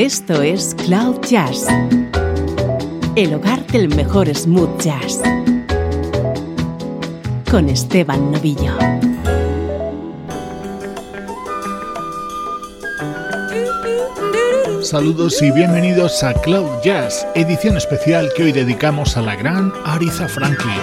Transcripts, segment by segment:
Esto es Cloud Jazz, el hogar del mejor smooth jazz, con Esteban Novillo. Saludos y bienvenidos a Cloud Jazz, edición especial que hoy dedicamos a la gran Aretha Franklin.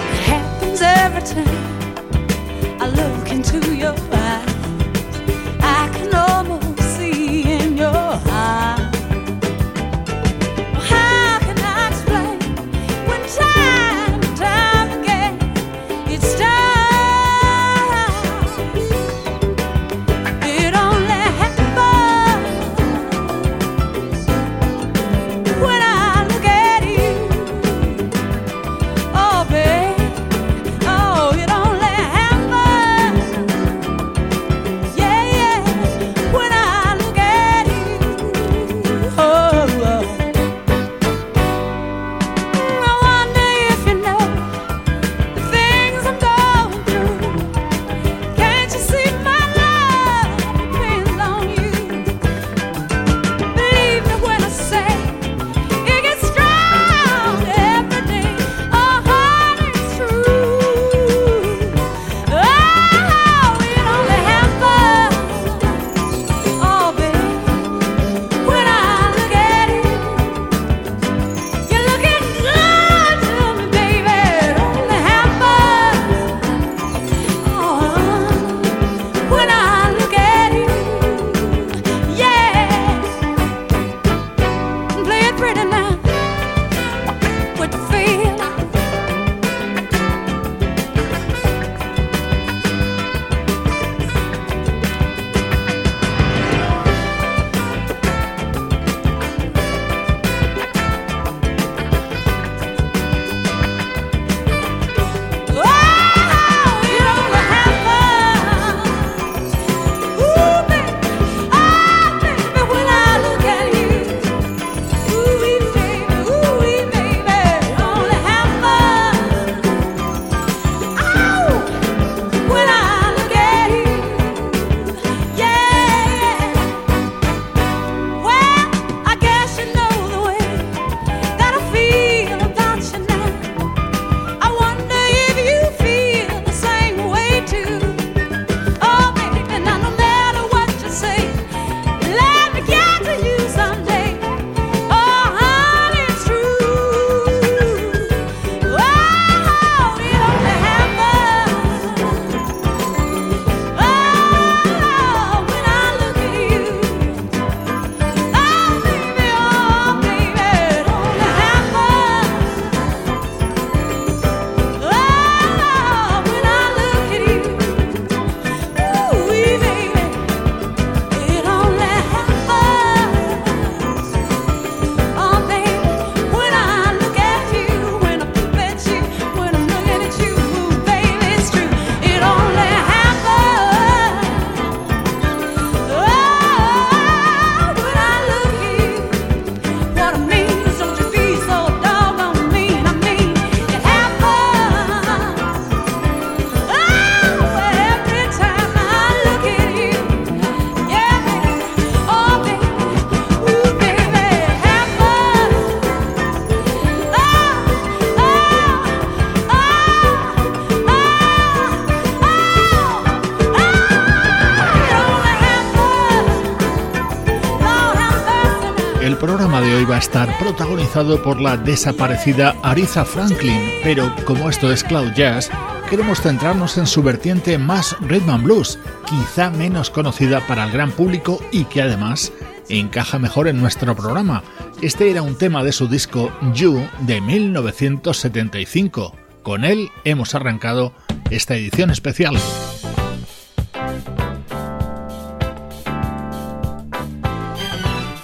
Estar protagonizado por la desaparecida Aretha Franklin, pero como esto es Cloud Jazz, queremos centrarnos en su vertiente más rhythm and blues, quizá menos conocida para el gran público y que además encaja mejor en nuestro programa. Este era un tema de su disco You de 1975. Con él hemos arrancado esta edición especial.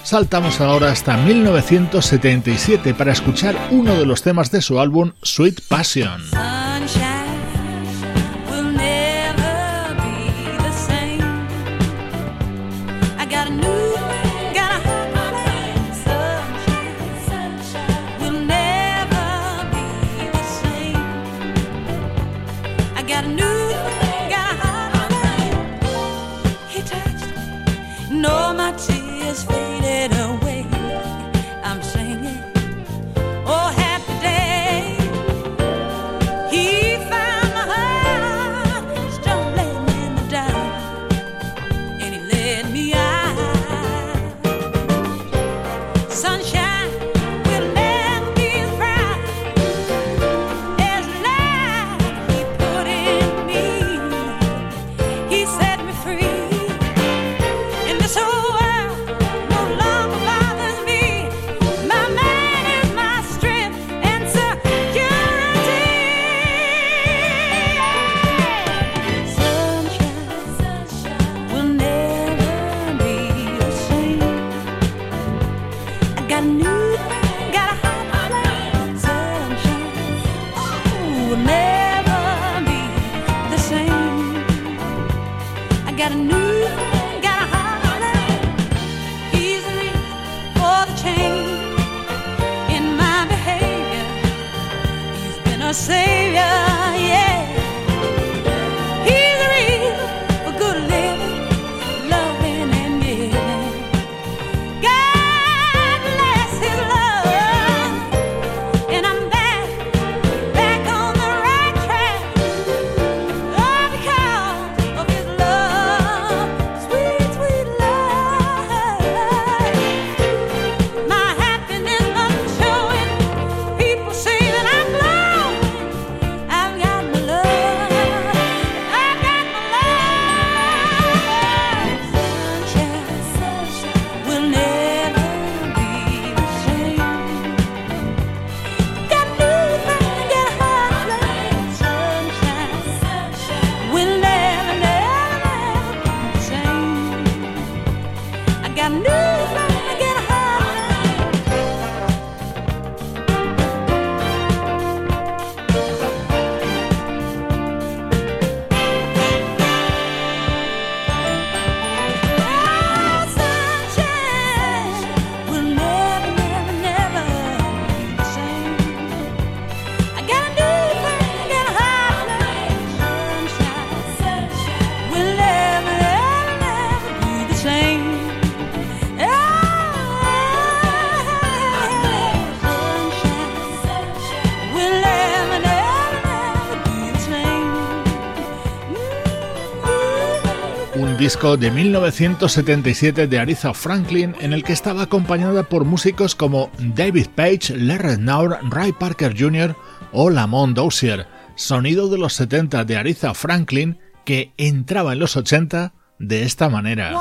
Saltamos ahora hasta 1977 para escuchar uno de los temas de su álbum Sweet Passion. gotta. De 1977 de Aretha Franklin en el que estaba acompañada por músicos como David Page, Larry Naur, Ray Parker Jr. o Lamont Dozier, sonido de los 70 de Aretha Franklin que entraba en los 80 de esta manera.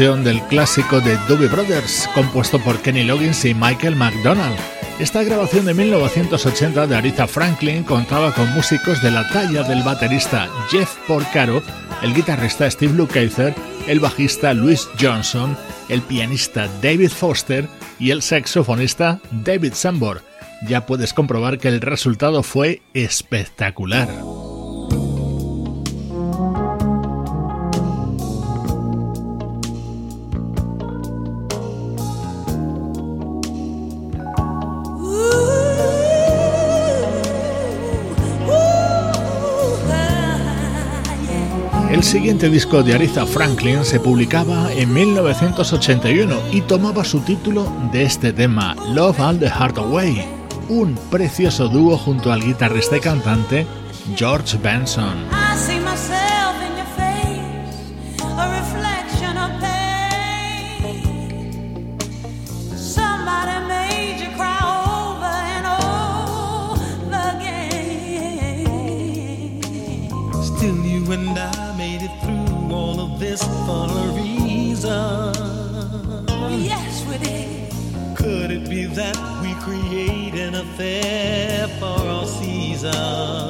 Del clásico de Doobie Brothers, compuesto por Kenny Loggins y Michael McDonald. Esta grabación de 1980 de Aretha Franklin contaba con músicos de la talla del baterista Jeff Porcaro, el guitarrista Steve Lukather, el bajista Louis Johnson, el pianista David Foster y el saxofonista David Sambor. Ya puedes comprobar que el resultado fue espectacular. El siguiente disco de Aretha Franklin se publicaba en 1981 y tomaba su título de este tema, Love All the Heart Away, un precioso dúo junto al guitarrista y cantante George Benson. Affair for all seasons.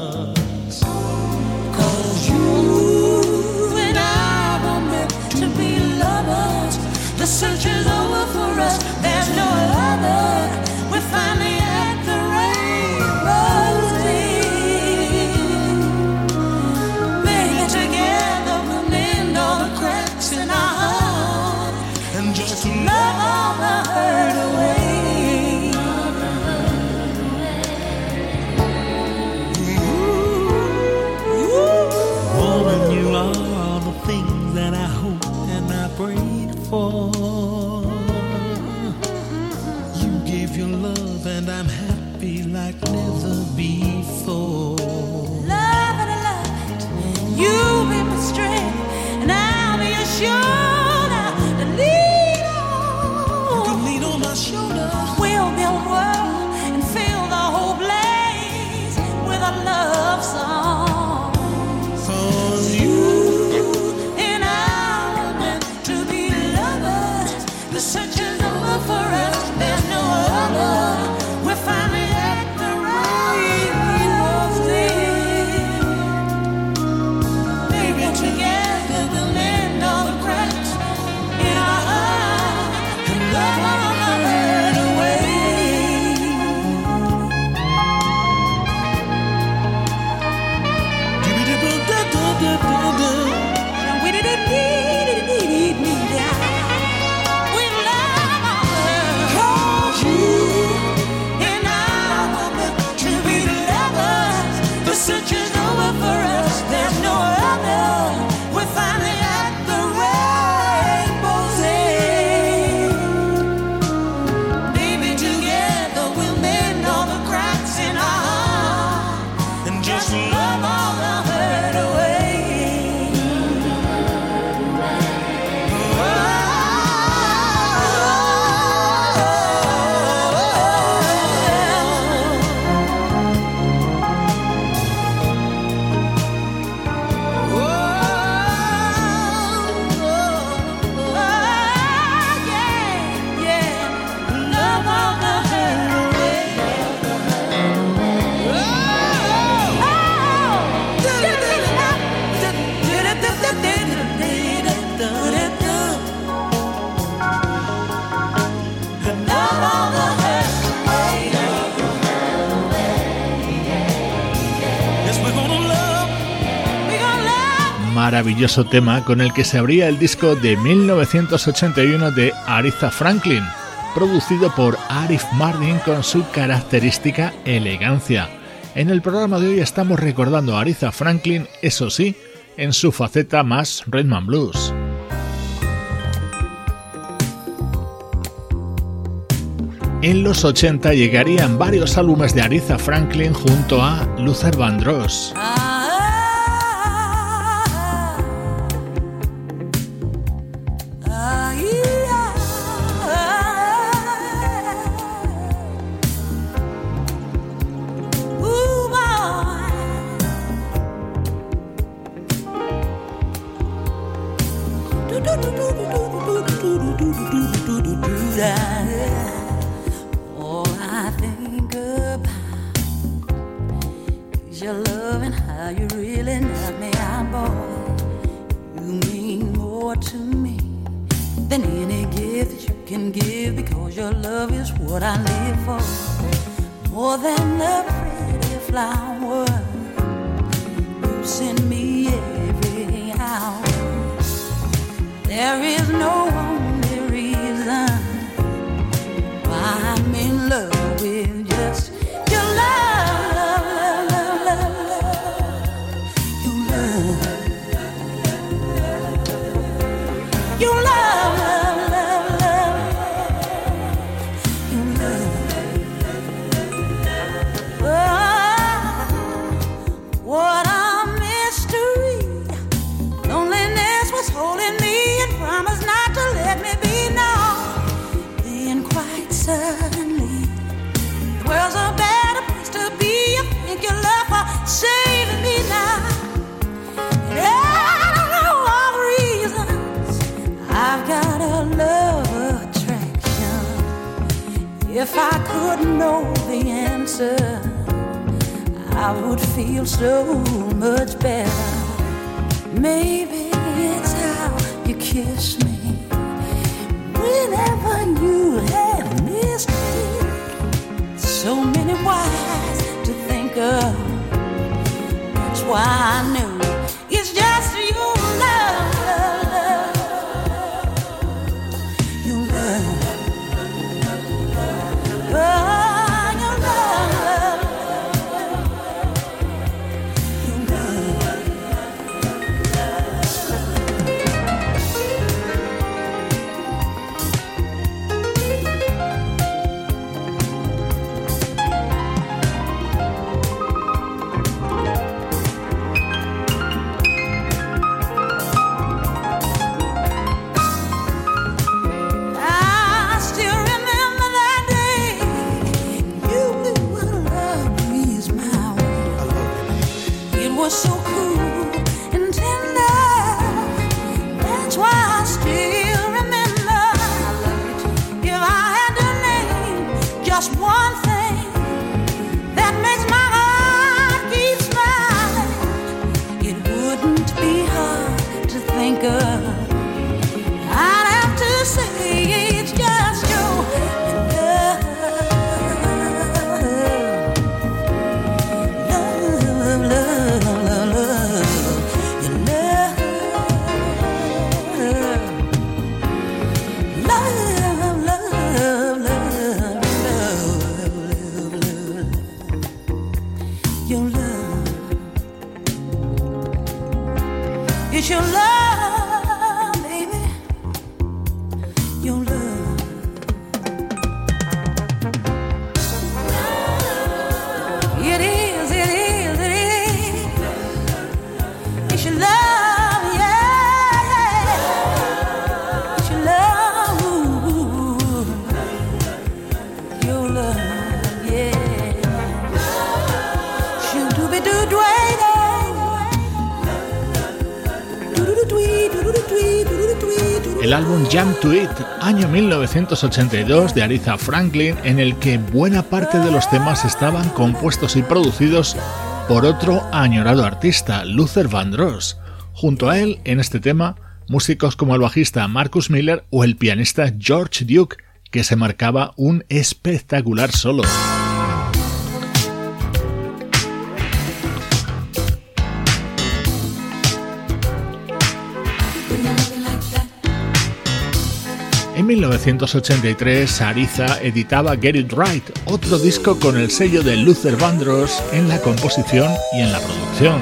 Maravilloso tema con el que se abría el disco de 1981 de Aretha Franklin, producido por Arif Mardin con su característica elegancia. En el programa de hoy estamos recordando a Aretha Franklin, eso sí, en su faceta más Redman Blues. En los 80 llegarían varios álbumes de Aretha Franklin junto a Luther Vandross. do All I think about is your love and how you really knock me out, boy. You mean more to me than any gift you can give because your love is what I live for. More than the pretty flower you send me There is no only reason why I'm in love with If I could know the answer. I would feel so much better. Maybe it's how you kiss me whenever you have missed me. So many whys to think of. That's why I knew Jump to It, año 1982 de Aretha Franklin, en el que buena parte de los temas estaban compuestos y producidos por otro añorado artista, Luther Vandross. Junto a él, en este tema, músicos como el bajista Marcus Miller o el pianista George Duke, que se marcaba un espectacular solo. 1983, Ariza editaba Get It Right, otro disco con el sello de Luther Vandross en la composición y en la producción.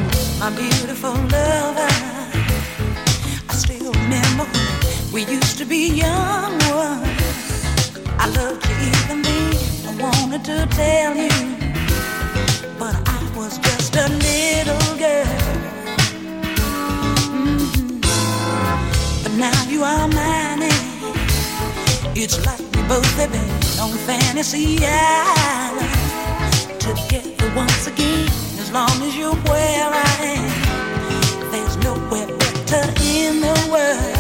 Now you are mine, It's like we both have been on fantasy island together once again. As long as you're where I am, there's nowhere better in the world.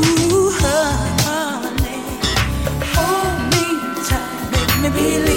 Ooh, honey, hold me tight, make me believe.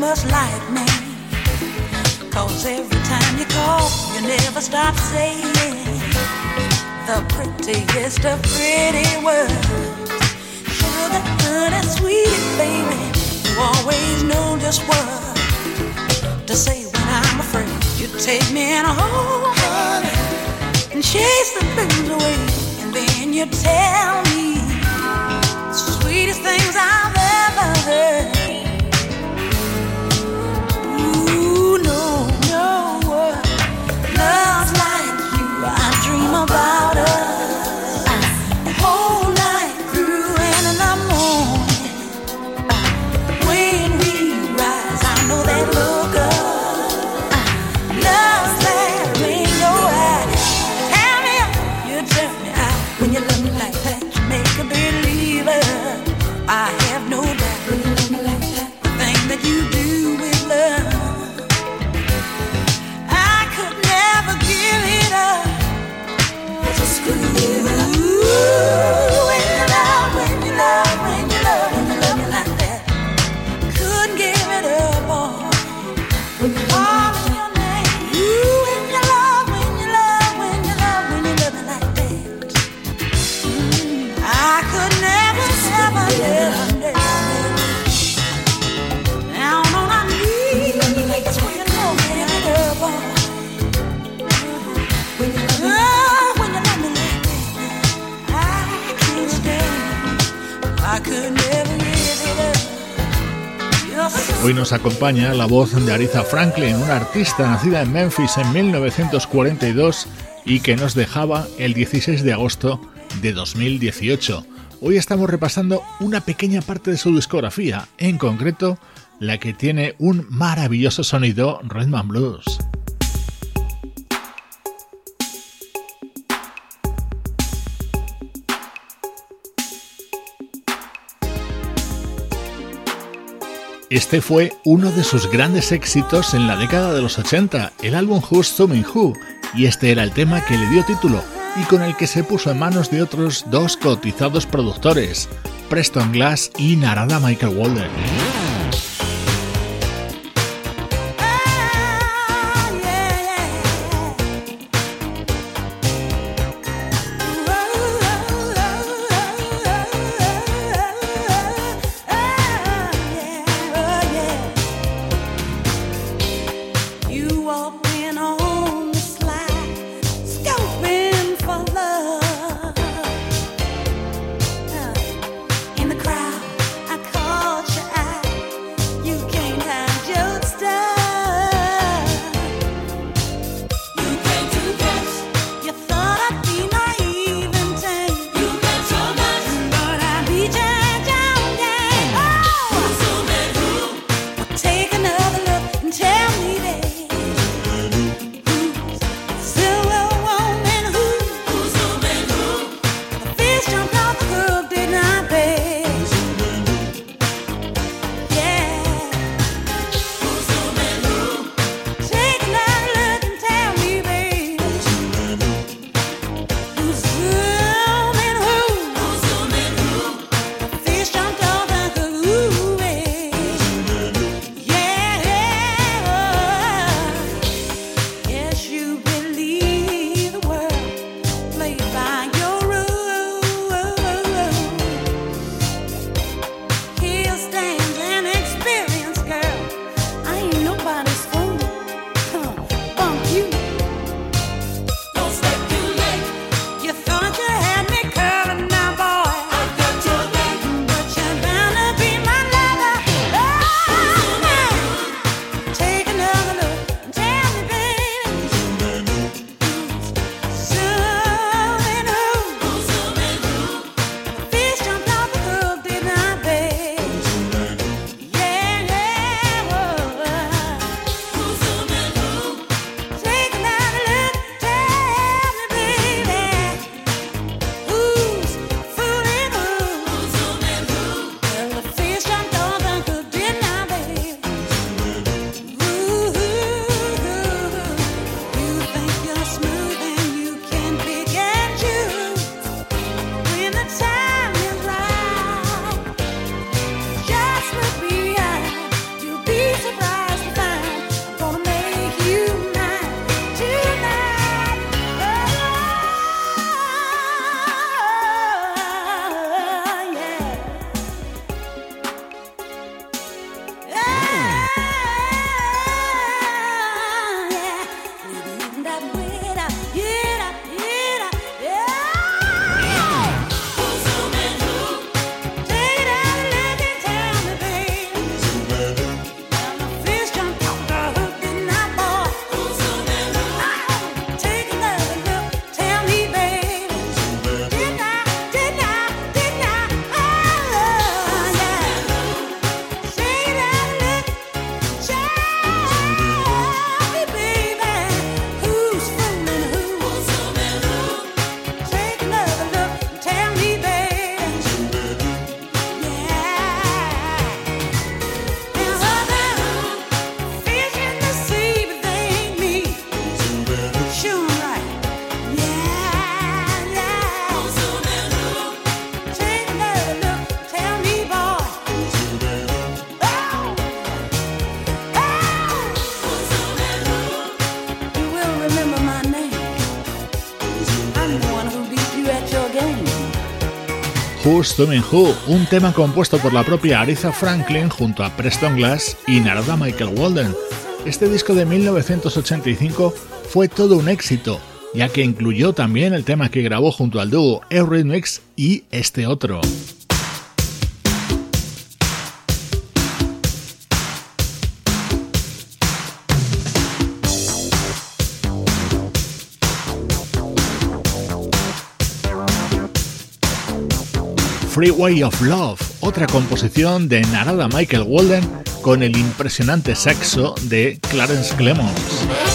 Huh. just like me. Cause every time you call, you never stop saying the prettiest of pretty words. Sugar, honey, sweet baby. You always know just what to say when I'm afraid. You take me in a hole, and chase the blues away. And then you tell me the sweetest things I've ever heard. 봐. Nos acompaña la voz de Aretha Franklin, una artista nacida en Memphis en 1942 y que nos dejaba el 16 de agosto de 2018. Hoy estamos repasando una pequeña parte de su discografía, en concreto la que tiene un maravilloso sonido and Blues. Este fue uno de sus grandes éxitos en la década de los 80, el álbum Who's Summing Who, y este era el tema que le dio título y con el que se puso en manos de otros dos cotizados productores, Preston Glass y Narada Michael Walden. Who's Doing Who, un tema compuesto por la propia Aretha Franklin junto a Preston Glass y Narada Michael Walden. Este disco de 1985 fue todo un éxito, ya que incluyó también el tema que grabó junto al dúo Eurythmics y este otro. Freeway of Love, otra composición de Narada Michael Walden con el impresionante saxo de Clarence Clemons.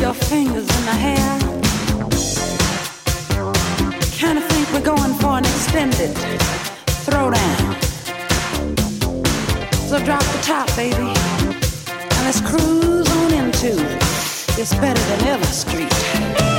your fingers in the hair. Kinda think we're going for an extended throwdown. So drop the top, baby, and let's cruise on into. It's better than ever, street.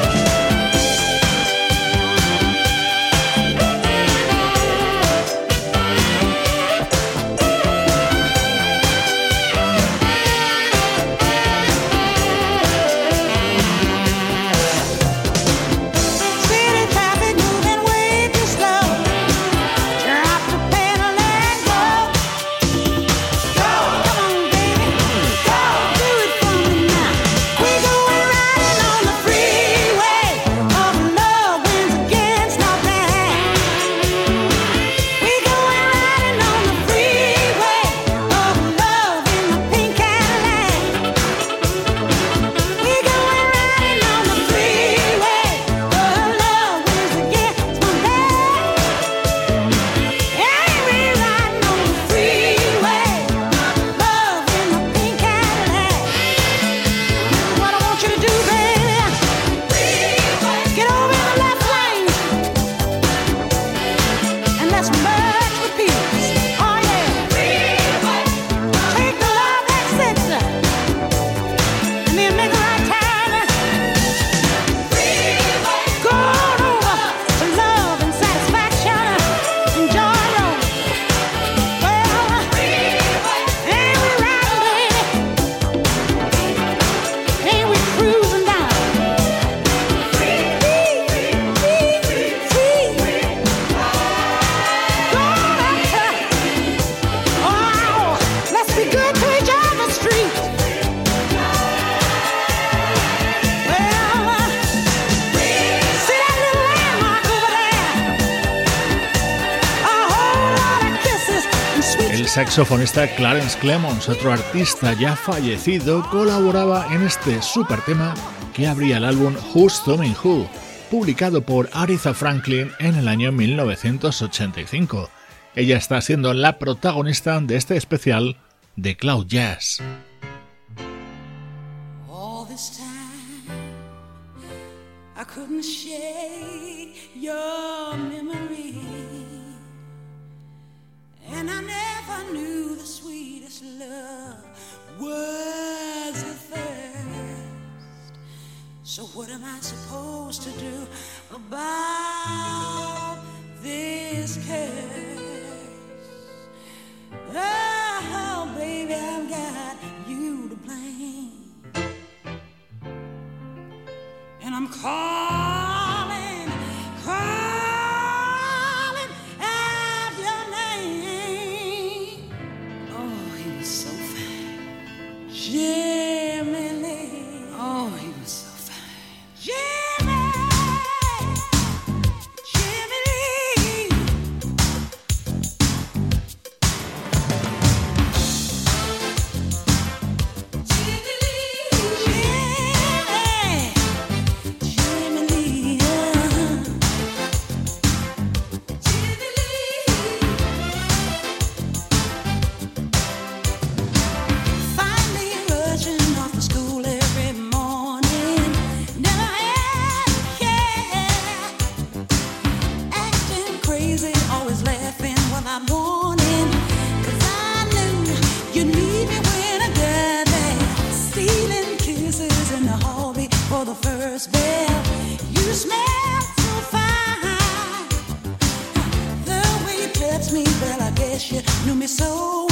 Saxofonista Clarence Clemons, otro artista ya fallecido, colaboraba en este super tema que abría el álbum Who's Thumbing Who, publicado por Aretha Franklin en el año 1985. Ella está siendo la protagonista de este especial de Cloud Jazz. Knew the sweetest love was a thirst. So, what am I supposed to do about this curse? Oh, baby, I've got you to blame. And I'm calling, yeah. me so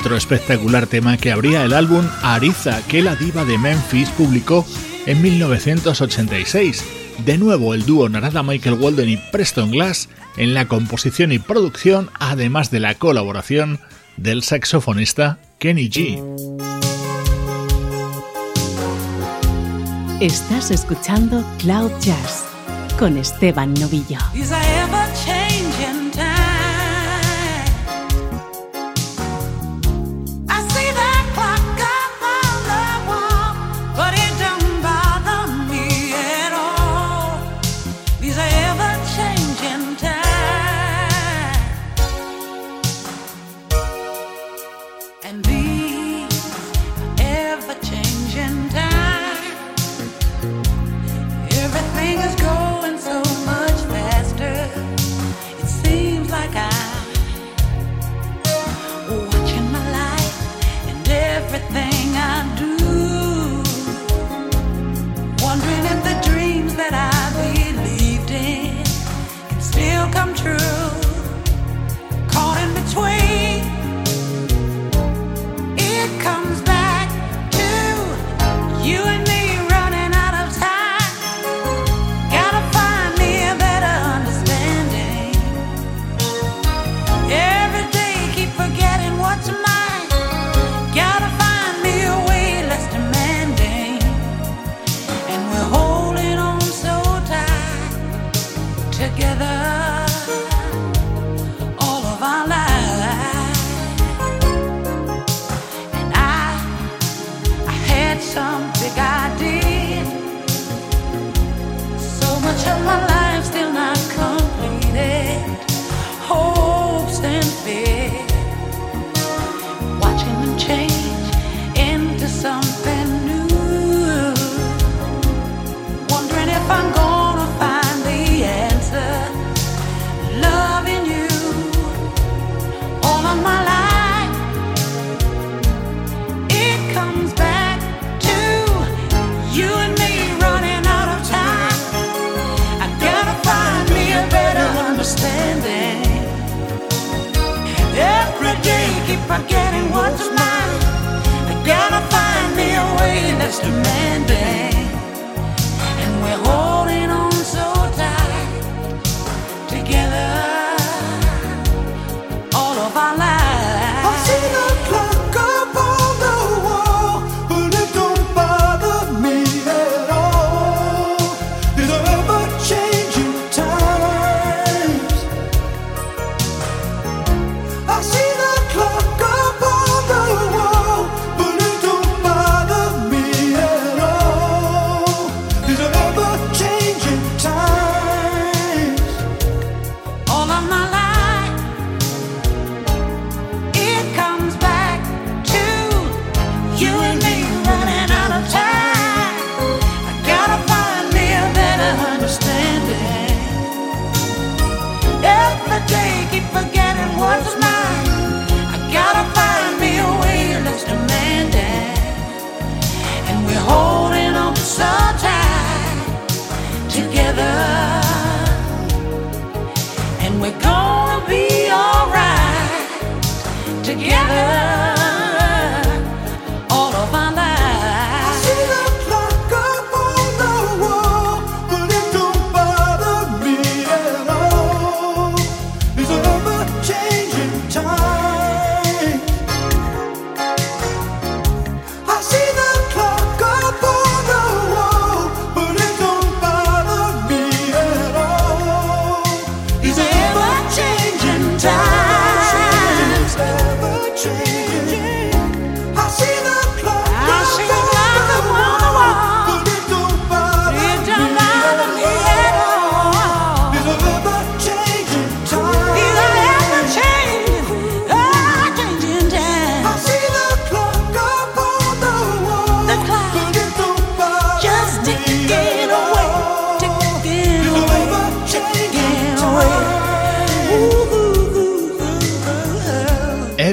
otro espectacular tema que abría el álbum Ariza que la diva de Memphis publicó en 1986. De nuevo el dúo Narada Michael Walden y Preston Glass en la composición y producción, además de la colaboración del saxofonista Kenny G. Estás escuchando Cloud Jazz con Esteban Novillo.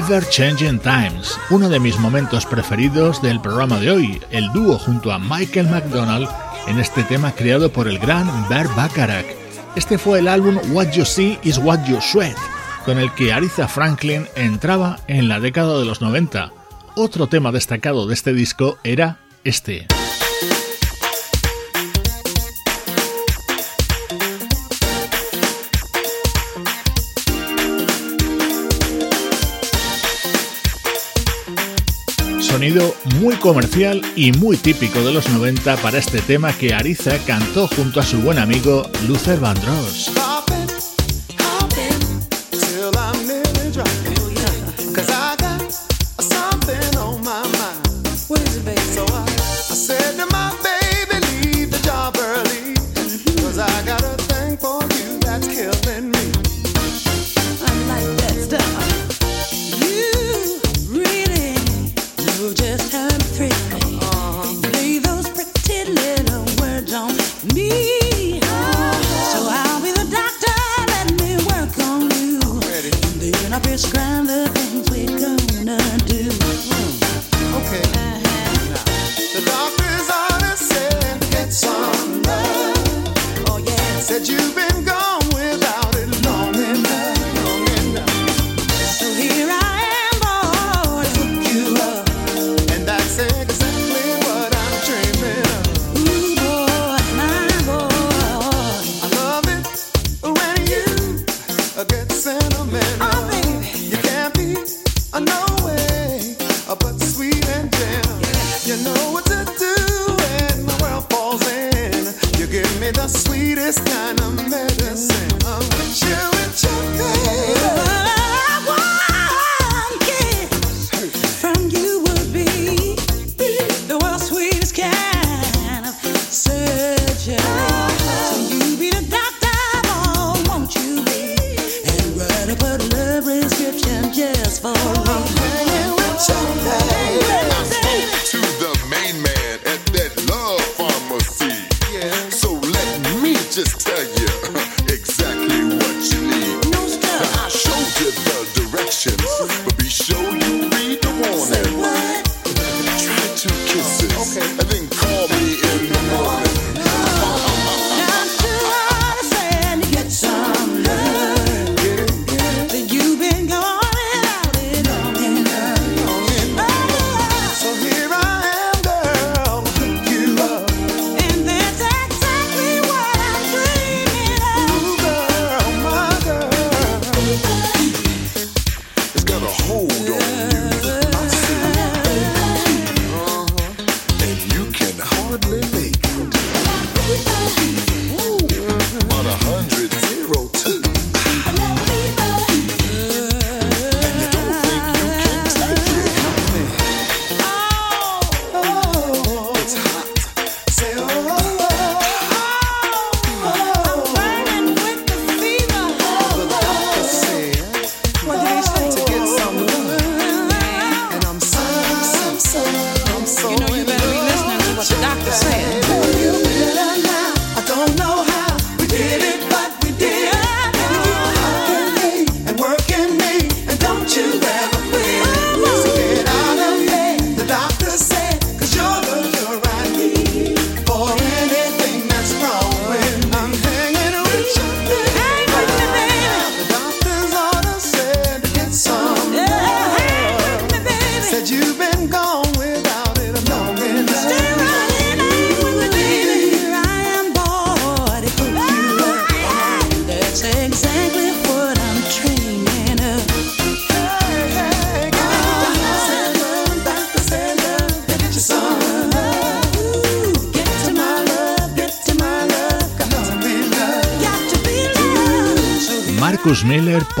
Changing Times, uno de mis momentos preferidos del programa de hoy, el dúo junto a Michael McDonald en este tema creado por el gran Bert Bacharach. Este fue el álbum What You See Is What You Sweat, con el que Aretha Franklin entraba en la década de los 90. Otro tema destacado de este disco era este. Sonido muy comercial y muy típico de los 90 para este tema que Ariza cantó junto a su buen amigo Luther Vandross.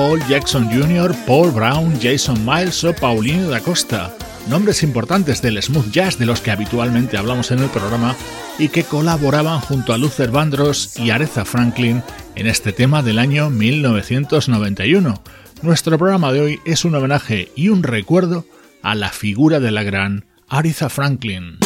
Paul Jackson Jr., Paul Brown, Jason Miles o Paulinho da Costa. Nombres importantes del smooth jazz de los que habitualmente hablamos en el programa y que colaboraban junto a Luther Vandross y Aretha Franklin en este tema del año 1991. Nuestro programa de hoy es un homenaje y un recuerdo a la figura de la gran Aretha Franklin.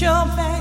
your back.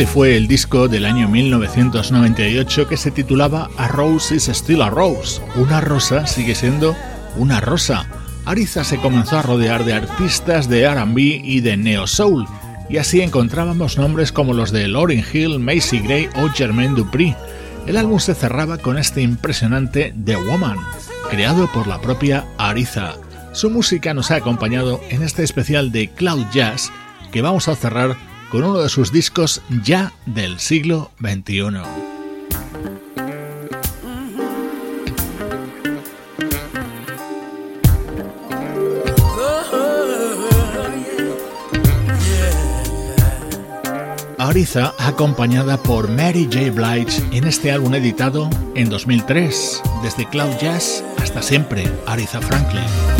Este fue el disco del año 1998 que se titulaba A Rose is Still a Rose. Una rosa sigue siendo una rosa. Ariza se comenzó a rodear de artistas de RB y de neo soul, y así encontrábamos nombres como los de Lauryn Hill, Macy Gray o Jermaine Dupri. El álbum se cerraba con este impresionante The Woman, creado por la propia Ariza. Su música nos ha acompañado en este especial de Cloud Jazz que vamos a cerrar con uno de sus discos ya del siglo XXI. Ariza acompañada por Mary J. Blige en este álbum editado en 2003, desde Cloud Jazz hasta siempre, Ariza Franklin.